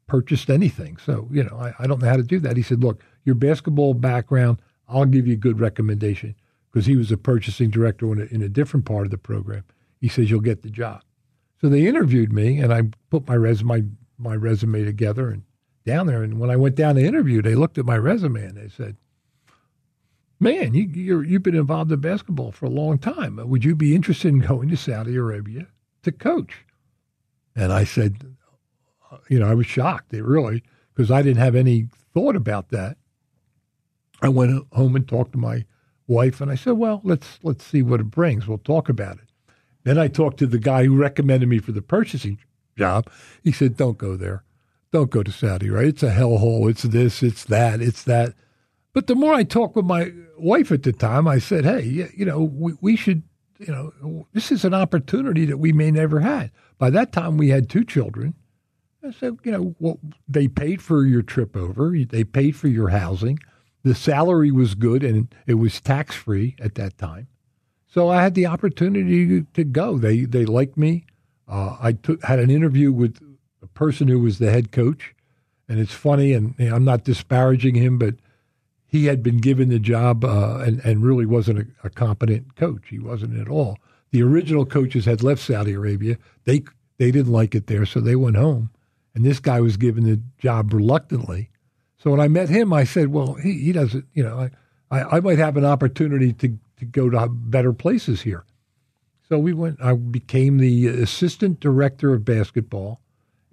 purchased anything, so you know, I, I don't know how to do that. He said, look, your basketball background, I'll give you a good recommendation because he was a purchasing director in a, in a different part of the program. He says you'll get the job. So they interviewed me, and I put my resume my resume together and down there. And when I went down to interview, they looked at my resume and they said, "Man, you you you've been involved in basketball for a long time. Would you be interested in going to Saudi Arabia to coach?" And I said, uh, "You know, I was shocked. They really because I didn't have any thought about that." I went home and talked to my wife, and I said, "Well, let's let's see what it brings. We'll talk about it." Then I talked to the guy who recommended me for the purchasing job. He said, "Don't go there. Don't go to Saudi. Right? It's a hellhole. It's this. It's that. It's that." But the more I talked with my wife at the time, I said, "Hey, you know, we, we should. You know, this is an opportunity that we may never had." By that time, we had two children. I said, "You know, well, they paid for your trip over. They paid for your housing." The salary was good and it was tax free at that time. So I had the opportunity to go. They they liked me. Uh, I took, had an interview with person who was the head coach, and it's funny, and you know, I'm not disparaging him, but he had been given the job uh, and and really wasn't a, a, competent coach. He wasn't at all. The original coaches had left Saudi Arabia. They they didn't like it there, so they went home. And this guy was given the job reluctantly. So when I met him, I said, "Well, he, he doesn't. You know, I, I, I might have an opportunity to to go to better places here." So we went. I became the assistant director of basketball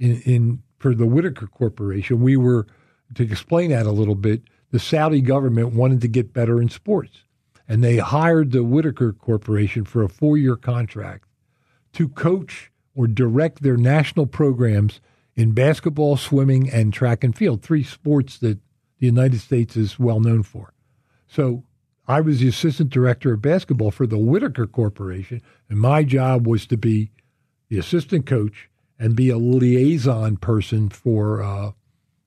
in, in for the Whittaker Corporation. We were to explain that a little bit. The Saudi government wanted to get better in sports, and they hired the Whittaker Corporation for a four-year contract to coach or direct their national programs in basketball, swimming, and track and field, three sports that the United States is well known for. So I was the assistant director of basketball for the Whittaker Corporation, and my job was to be the assistant coach and be a liaison person for uh,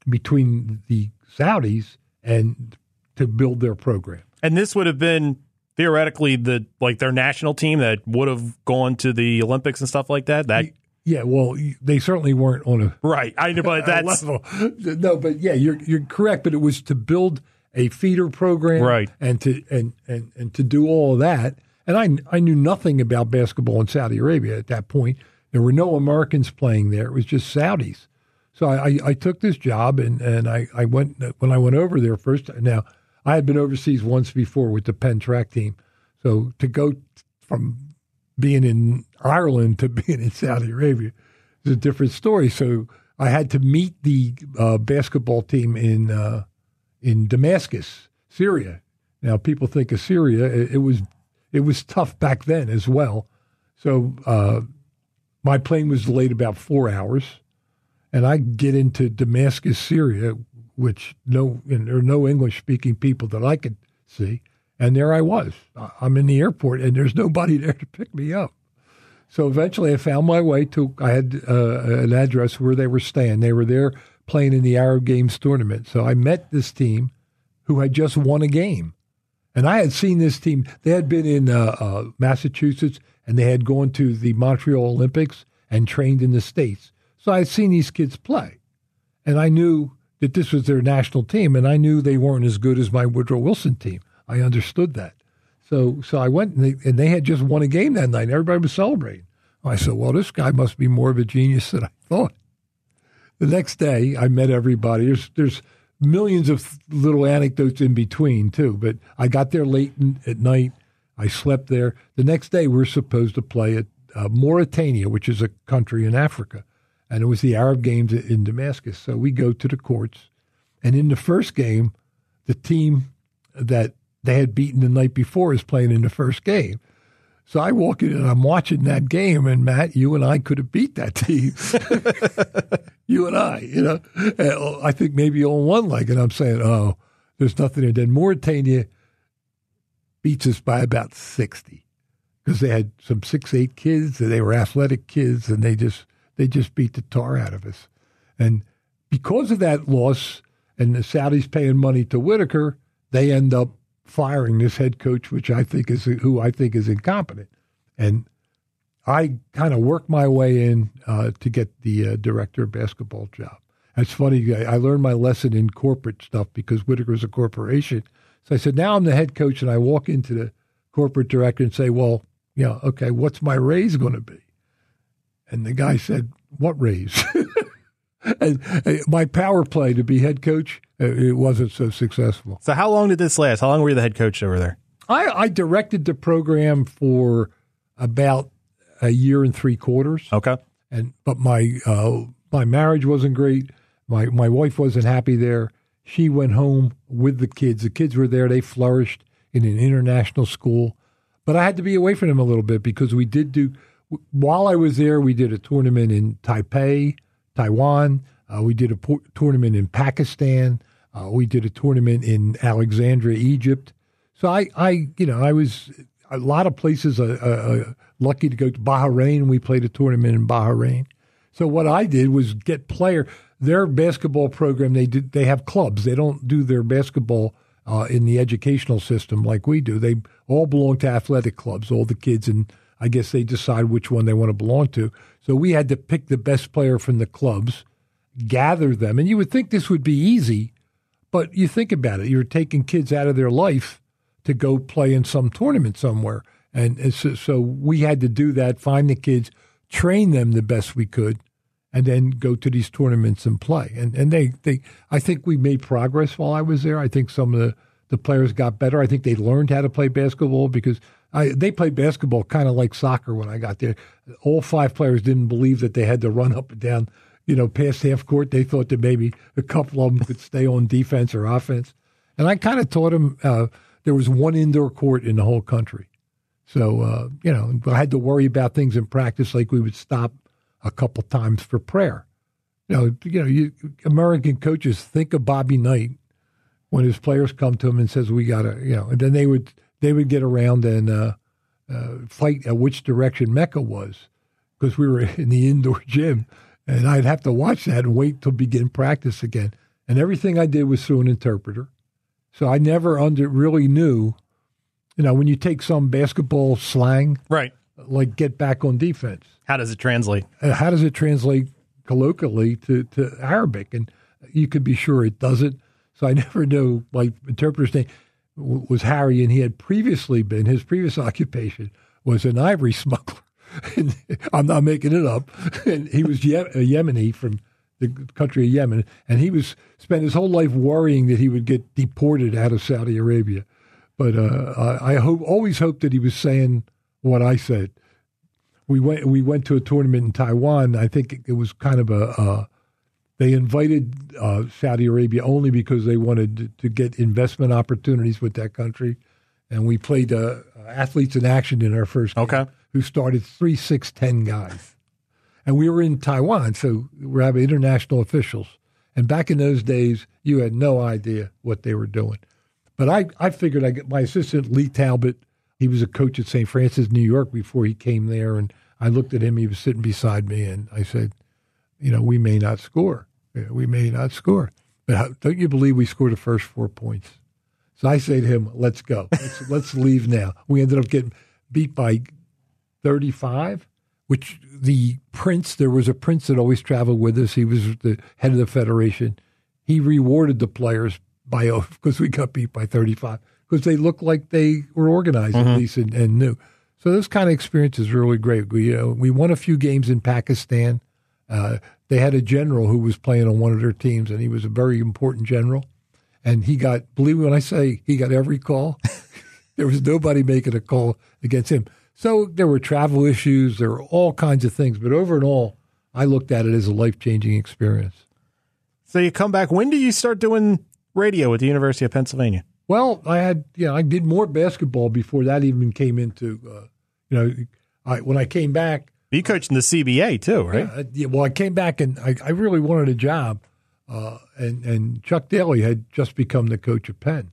between the Saudis and to build their program. And this would have been theoretically the like their national team that would have gone to the Olympics and stuff like that. That yeah, well, they certainly weren't on a right. I know, but that's level. no, but yeah, you're you're correct. But it was to build a feeder program, right, and to and and and to do all of that. And I I knew nothing about basketball in Saudi Arabia at that point. There were no Americans playing there. It was just Saudis. So I, I, I took this job and, and I, I went when I went over there first. Now I had been overseas once before with the Penn track team. So to go from being in Ireland to being in Saudi Arabia is a different story. So I had to meet the uh, basketball team in uh, in Damascus, Syria. Now people think of Syria. It, it was it was tough back then as well. So uh, my plane was delayed about four hours, and I get into Damascus, Syria, which no there are no English speaking people that I could see. And there I was. I'm in the airport, and there's nobody there to pick me up. So eventually, I found my way to. I had uh, an address where they were staying. They were there playing in the Arab Games tournament. So I met this team who had just won a game, and I had seen this team. They had been in uh, uh, Massachusetts, and they had gone to the Montreal Olympics and trained in the states. So I had seen these kids play, and I knew that this was their national team, and I knew they weren't as good as my Woodrow Wilson team. I understood that. So so I went and they, and they had just won a game that night. And everybody was celebrating. I said, well, this guy must be more of a genius than I thought. The next day, I met everybody. There's there's millions of little anecdotes in between too. But I got there late in, at night. I slept there. The next day, we are supposed to play at uh, Mauritania, which is a country in Africa, and it was the Arab Games in Damascus. So we go to the courts, and in the first game, the team that they had beaten the night before is playing in the first game. So I walk in and I'm watching that game, and Matt, you and I could have beat that team. you and I, you know, and uh, I think maybe on one leg, and I'm saying, oh, there's nothing there. Then Mauritania beats us by about 60 because they had some six, eight kids, and they were athletic kids, and they just they just beat the tar out of us. And because of that loss, and the Saudis paying money to Whittaker, they end up firing this head coach, which I think is who I think is incompetent. And I kind of worked my way in uh, to get the uh, director of basketball job. It's funny. I learned my lesson in corporate stuff because Whittaker's a corporation. So I said, now I'm the head coach, and I walk into the corporate director and say, well, you know, okay, what's my raise going to be? And the guy said, what raise? and uh, my power play to be head coach, uh, it wasn't so successful. So how long did this last? How long were you the head coach over there? I, I directed the program for about a year and three quarters. Okay. And but my uh, my marriage wasn't great. My my wife wasn't happy there. She went home with the kids. The kids were there. They flourished in an international school. But I had to be away from them a little bit because we did do while I was there, we did a tournament in Taipei, Taiwan. Uh, we did a tournament in Pakistan. Uh, we did a tournament in Alexandria, Egypt. So I, I, you know, I was a lot of places. Uh, uh, uh, lucky to go to Bahrain. We played a tournament in Bahrain. So what I did was get player. Their basketball program. They did. They have clubs. They don't do their basketball uh, in the educational system like we do. They all belong to athletic clubs. All the kids and I guess they decide which one they want to belong to. So we had to pick the best player from the clubs, gather them. And you would think this would be easy, but you think about it. You're taking kids out of their life to go play in some tournament somewhere. And so, so we had to do that, find the kids, train them the best we could, and then go to these tournaments and play. And and they, they I think we made progress while I was there. I think some of the, the players got better. I think they learned how to play basketball because I, they played basketball kind of like soccer when I got there. All five players didn't believe that they had to run up and down, you know, past half court. They thought that maybe a couple of them could stay on defense or offense. And I kind of taught them uh, there was one indoor court in the whole country. So, uh, you know, I had to worry about things in practice like we would stop a couple times for prayer. You know, you know, you, American coaches think of Bobby Knight when his players come to him and says, "We got to," you know, and then they would they would get around and uh, uh, fight at which direction Mecca was because we were in the indoor gym. And I'd have to watch that and wait till begin practice again. And everything I did was through an interpreter. So I never under really knew, you know, when you take some basketball slang, right, like get back on defense. How does it translate? Uh, how does it translate colloquially to, to Arabic? And you could be sure it doesn't. So I never knew, like interpreters was Harry, and he had previously been his previous occupation was an ivory smuggler. I'm not making it up. And he was Ye- a Yemeni from the country of Yemen, and he was spent his whole life worrying that he would get deported out of Saudi Arabia. But uh, I hope always hoped that he was saying what I said. We went we went to a tournament in Taiwan. I think it was kind of a, a they invited uh, Saudi Arabia only because they wanted to get investment opportunities with that country. And we played uh, athletes in action in our first game, okay. who started three, six, ten guys. And we were in Taiwan, so we're having international officials. And back in those days, you had no idea what they were doing. But I, I figured I get my assistant, Lee Talbot, he was a coach at St. Francis, New York before he came there. And I looked at him, he was sitting beside me, and I said, you know, we may not score. We may not score. But how, don't you believe we scored the first four points? So I say to him, let's go. Let's, let's leave now. We ended up getting beat by 35, which the prince, there was a prince that always traveled with us. He was the head of the federation. He rewarded the players by, because we got beat by 35, because they looked like they were organized mm-hmm. at least and, and knew. So this kind of experience is really great. We, uh, we won a few games in Pakistan. Uh, they had a general who was playing on one of their teams, and he was a very important general. And he got, believe me when I say he got every call, there was nobody making a call against him. So there were travel issues, there were all kinds of things. But over and all, I looked at it as a life changing experience. So you come back. When do you start doing radio at the University of Pennsylvania? Well, I had, you know, I did more basketball before that even came into, uh, you know, I, when I came back, you coached in the CBA too, right? Yeah, yeah, well, I came back and I, I really wanted a job, uh, and and Chuck Daly had just become the coach of Penn,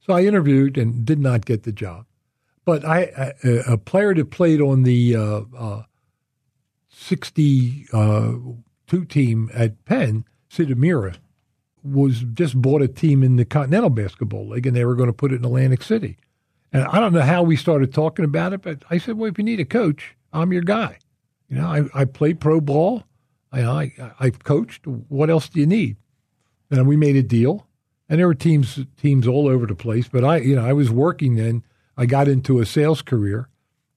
so I interviewed and did not get the job. But I, I a player that played on the uh, uh, sixty uh, team at Penn, Sid Amira, was just bought a team in the Continental Basketball League, and they were going to put it in Atlantic City. And I don't know how we started talking about it, but I said, well, if you need a coach, I'm your guy. You know, I, I played pro ball. I, I I've coached. What else do you need? And we made a deal, and there were teams teams all over the place. But I, you know, I was working then. I got into a sales career,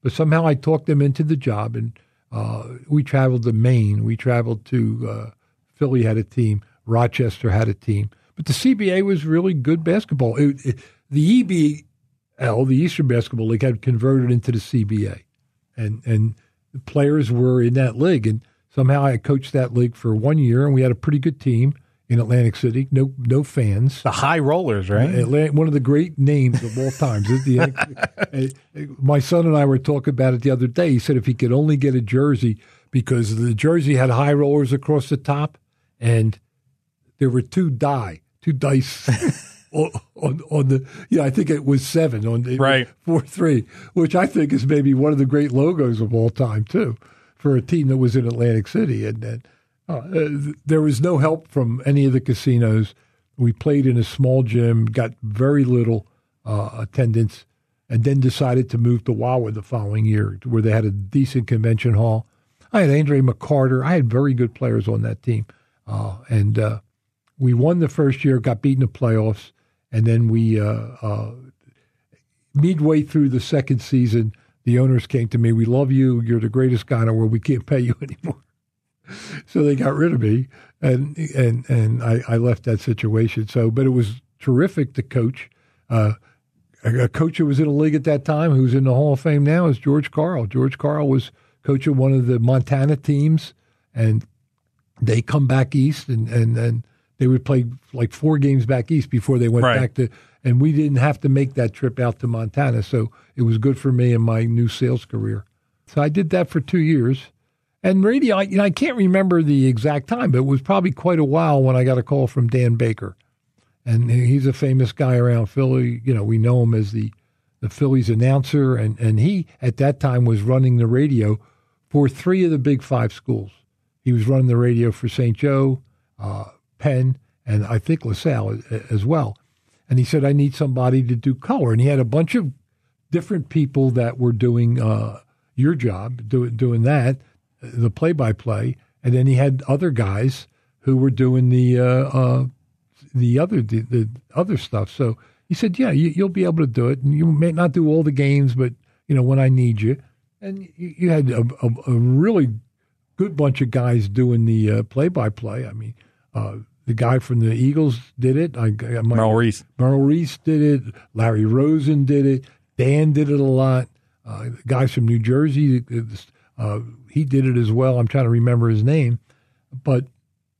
but somehow I talked them into the job, and uh, we traveled to Maine. We traveled to uh, Philly had a team. Rochester had a team. But the CBA was really good basketball. It, it, the EBL, the Eastern Basketball League, had converted into the CBA, and and players were in that league. And somehow I coached that league for one year, and we had a pretty good team in Atlantic City. No no fans. The High Rollers, right? Uh, Atlantic, one of the great names of all times. the, uh, my son and I were talking about it the other day. He said if he could only get a jersey because the jersey had high rollers across the top, and there were two die, two dice. on, on, on the yeah, I think it was seven on the right four three, which I think is maybe one of the great logos of all time too, for a team that was in Atlantic City, and, and uh, there was no help from any of the casinos. We played in a small gym, got very little uh, attendance, and then decided to move to Wawa the following year, where they had a decent convention hall. I had Andre McCarter. I had very good players on that team, uh, and uh, we won the first year, got beaten in the playoffs, and then we uh, uh, midway through the second season, the owners came to me. We love you. You're the greatest guy in the world. We can't pay you anymore so they got rid of me, and and and I, I, left that situation. So, but it was terrific to coach. Uh, a, coach who was in the league at that time, who's in the Hall of Fame now, is George Karl. George Karl was coach of one of the Montana teams, and they come back east, and and and they would play like four games back east before they went right. back to. And we didn't have to make that trip out to Montana, so it was good for me in my new sales career. So I did that for two years and radio, I, you know, I can't remember the exact time, but it was probably quite a while when I got a call from Dan Baker. And he's a famous guy around Philly. You know, we know him as the, the Phillies announcer. And, and he, at that time, was running the radio for three of the big five schools. He was running the radio for St. Joe, uh, Penn, and I think LaSalle as well. And he said, I need somebody to do color. And he had a bunch of different people that were doing uh, your job, do, doing that the play by play, and then he had other guys who were doing the uh, uh, the other the, the, other stuff. So he said, "Yeah, you, will be able to do it, and you may not do all the games, but you know when I need you." And you, you had a, a, a, really good bunch of guys doing the play by play. I mean, uh, the guy from the Eagles did it. I, I Merrill Reese. Merrill Reese did it. Larry Rosen did it. Dan did it a lot. Uh, guys from New Jersey, uh, he did it as well. I'm trying to remember his name, but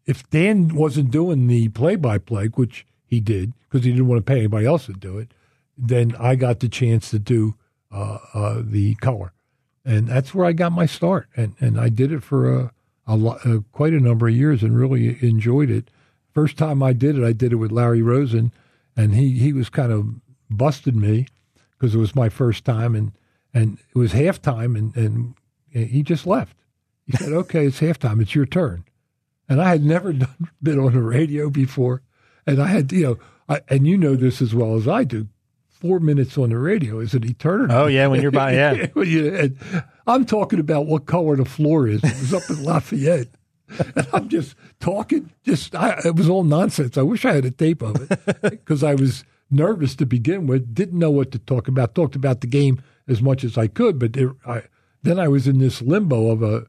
if Dan wasn't doing the play-by-play, which he did because he didn't want to pay anybody else to do it, then I got the chance to do uh, uh, the color, and that's where I got my start. And and I did it for a, a, a quite a number of years and really enjoyed it. First time I did it, I did it with Larry Rosen, and he he was kind of busted me because it was my first time, and and it was halftime, and and he just left. He said, "Okay, it's halftime. It's your turn." And I had never done, been on the radio before, and I had you know, I, and you know this as well as I do. Four minutes on the radio is an eternity. Oh yeah, when you're by yeah. I'm talking about what color the floor is. It was up in Lafayette. And I'm just talking. Just I, it was all nonsense. I wish I had a tape of it because I was nervous to begin with. Didn't know what to talk about. Talked about the game as much as I could, but there, I then I was in this limbo of a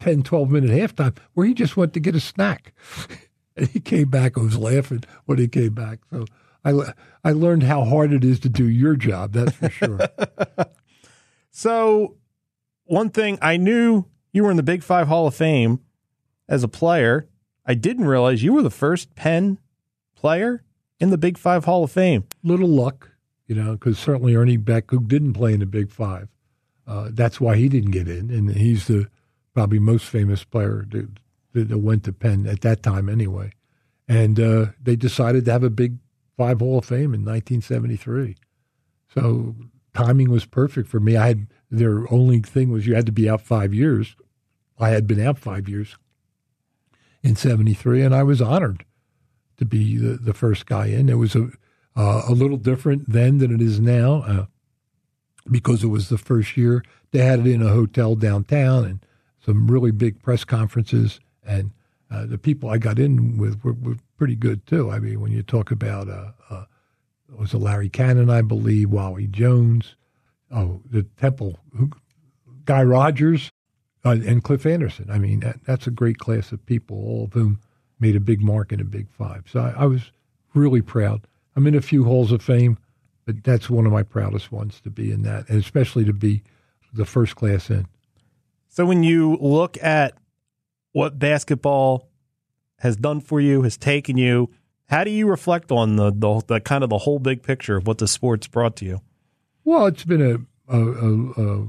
10, 12 minute halftime where he just went to get a snack. and he came back. I was laughing when he came back. So I, I learned how hard it is to do your job. That's for sure. so, one thing I knew you were in the Big Five Hall of Fame as a player. I didn't realize you were the first Penn player in the Big Five Hall of Fame. Little luck, you know, because certainly Ernie Beck, who didn't play in the Big Five, uh, that's why he didn't get in, and he's the probably most famous player that, that went to Penn at that time, anyway. And uh, they decided to have a big five Hall of Fame in 1973. So timing was perfect for me. I had their only thing was you had to be out five years. I had been out five years in '73, and I was honored to be the, the first guy in. It was a uh, a little different then than it is now. Uh, because it was the first year. They had it in a hotel downtown and some really big press conferences. And uh, the people I got in with were, were, pretty good too. I mean, when you talk about uh, uh, it was a Larry Cannon, I believe, Wally Jones, oh, the Temple, who, Guy Rodgers, uh, and Cliff Anderson. I mean, that, that's a great class of people, all of whom made a big mark in a Big Five. So I, I was really proud. I'm in a few halls of fame, but that's one of my proudest ones to be in that, and especially to be the first class in. So when you look at what basketball has done for you, has taken you, how do you reflect on the, the, the kind of the whole big picture of what the sport's brought to you? Well, it's been a, a, a, a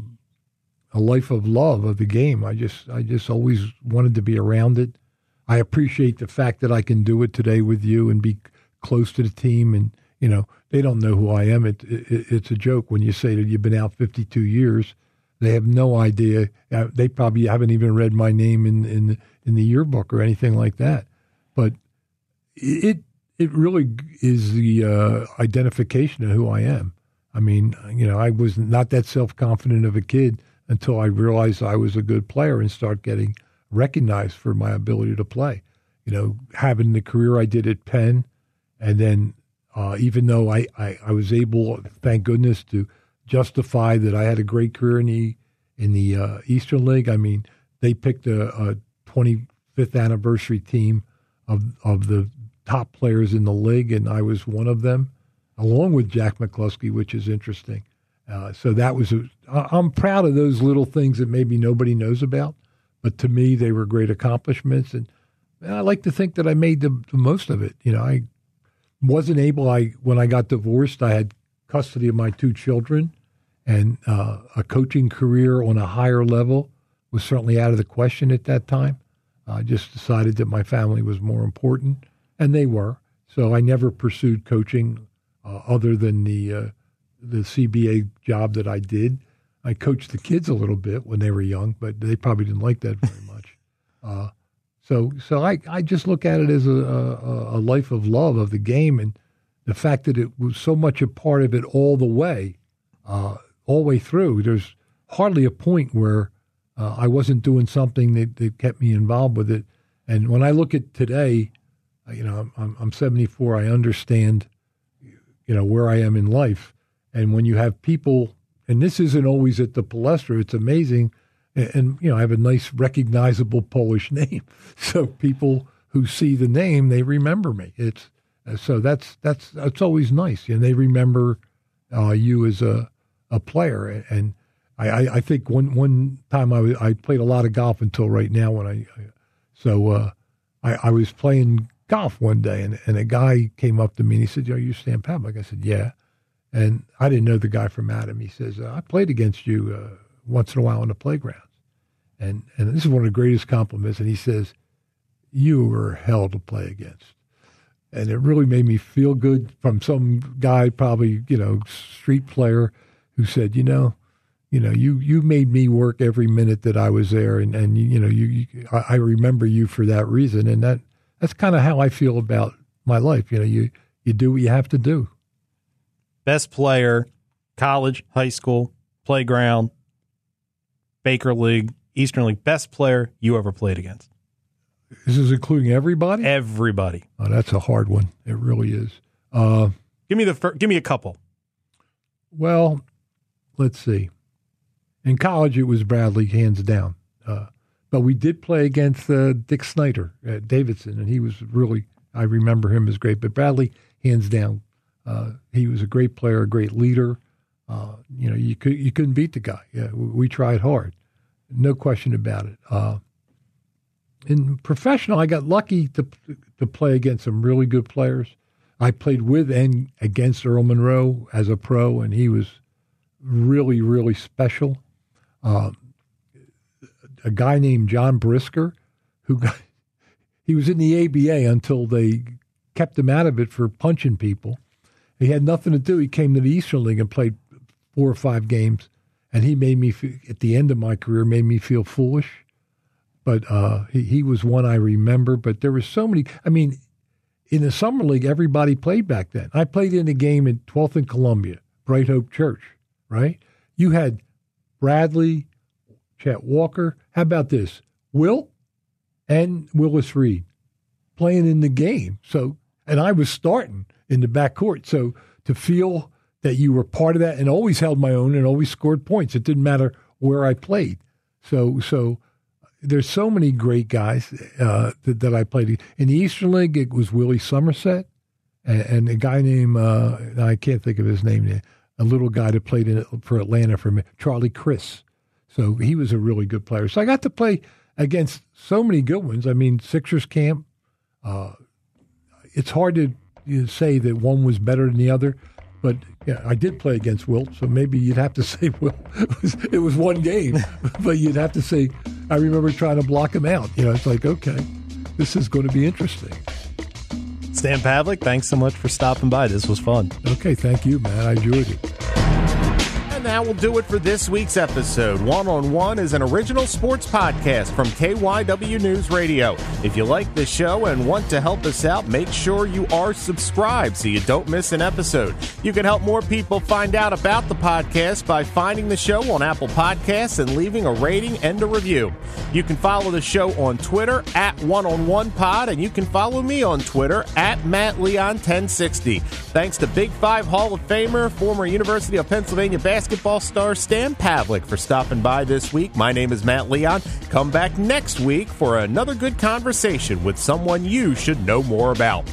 life of love of the game. I just I just always wanted to be around it. I appreciate the fact that I can do it today with you and be close to the team. And you know they don't know who I am. It, it, it's a joke when you say that you've been out 52 years. They have no idea. Uh, they probably haven't even read my name in in in the yearbook or anything like that. But it it really is the uh, identification of who I am. I mean, you know, I was not that self confident of a kid until I realized I was a good player and start getting recognized for my ability to play. You know, having the career I did at Penn, and then uh, even though I, I, I, was able, thank goodness, to justify that I had a great career in the in the uh, Eastern League. I mean, they picked a, a 25th anniversary team of of the top players in the league, and I was one of them, along with Jack McCloskey, which is interesting. Uh, so that was, I'm proud of those little things that maybe nobody knows about, but to me, they were great accomplishments. And, and I like to think that I made the, the, most of it. You know, I wasn't able, I, when I got divorced, I had custody of my two children and uh, a coaching career on a higher level was certainly out of the question at that time. I just decided that my family was more important, and they were. So I never pursued coaching uh, other than the uh, the CBA job that I did. I coached the kids a little bit when they were young, but they probably didn't like that very much. Uh, so, so I, I just look at it as a, a, a, life of love of the game and the fact that it was so much a part of it all the way, uh, all the way through. There's hardly a point where uh, I wasn't doing something that, that kept me involved with it. And when I look at today, you know, I'm, I'm 74. I understand, you know, where I am in life and when you have people, and this isn't always at the Palestra, it's amazing. And, and, you know, I have a nice, recognizable Polish name, so people who see the name they remember me. It's so that's that's that's always nice, and they remember uh, you as a a player. And I, I, think one one time I, was, I played a lot of golf until right now when I, I so uh, I, I was playing golf one day, and, and a guy came up to me and he said, "Are you Stan Pawlak?" I said, "Yeah." And I didn't know the guy from Adam. He says, uh, I played against you uh, once in a while on the playgrounds. And, and this is one of the greatest compliments. And he says, You were hell to play against. And it really made me feel good from some guy, probably, you know, street player who said, You know, you know, you, you made me work every minute that I was there. And, and you know, you, you I, I remember you for that reason. And that, that's kind of how I feel about my life. You know, you, you do what you have to do best player, college, high school, playground, Baker League, Eastern League, best player you ever played against. This is including everybody. Everybody. Oh, that's a hard one. It really is. Uh, give me the fir- give me a couple. Well, let's see. In college, it was Bradley, hands down. Uh, but we did play against uh, Dick Snyder at Davidson, and he was really. I remember him as great. But Bradley, hands down, uh, he was a great player, a great leader. Uh, you know, you could you couldn't beat the guy. Yeah, we, we tried hard, no question about it. Uh, in professional, I got lucky to to play against some really good players. I played with and against Earl Monroe as a pro, and he was really, really special. Uh, a guy named John Brisker, who got, he was in the ABA until they kept him out of it for punching people. He had nothing to do. He came to the Eastern League and played four or five games, and he made me feel, at the end of my career made me feel foolish. But uh, he, he was one I remember. But there were so many. I mean, in the summer league, everybody played back then. I played in a game in 12th and Columbia, Bright Hope Church. Right? You had Bradley, Chet Walker. How about this? Will and Willis Reed playing in the game. So, and I was starting in the backcourt. So to feel that you were part of that and always held my own and always scored points. It didn't matter where I played. So, so there's so many great guys uh, that, that, I played in the Eastern League. It was Willie Somerset and, and a guy named uh, I can't think of his name. A little guy that played in for Atlanta for me, Charlie Criss. So he was a really good player. So I got to play against so many good ones. I mean, Sixers camp. Uh, it's hard to say that one was better than the other, but yeah, I did play against Wilt, so maybe you'd have to say, well, it was, it was one game, but you'd have to say, I remember trying to block him out. You know, it's like, okay, this is going to be interesting. Stan Pawlak, thanks so much for stopping by. This was fun. Okay, thank you, man. I enjoyed it. And that will do it for this week's episode. One on One is an original sports podcast from KYW News Radio. If you like the show and want to help us out, make sure you are subscribed so you don't miss an episode. You can help more people find out about the podcast by finding the show on Apple Podcasts and leaving a rating and a review. You can follow the show on Twitter at One on One Pod, and you can follow me on Twitter at Matt Leon 1060. Thanks to Big Five Hall of Famer, former University of Pennsylvania basketball basketball star Stan Pawlak for stopping by this week. My name is Matt Leon. Come back next week for another good conversation with someone you should know more about.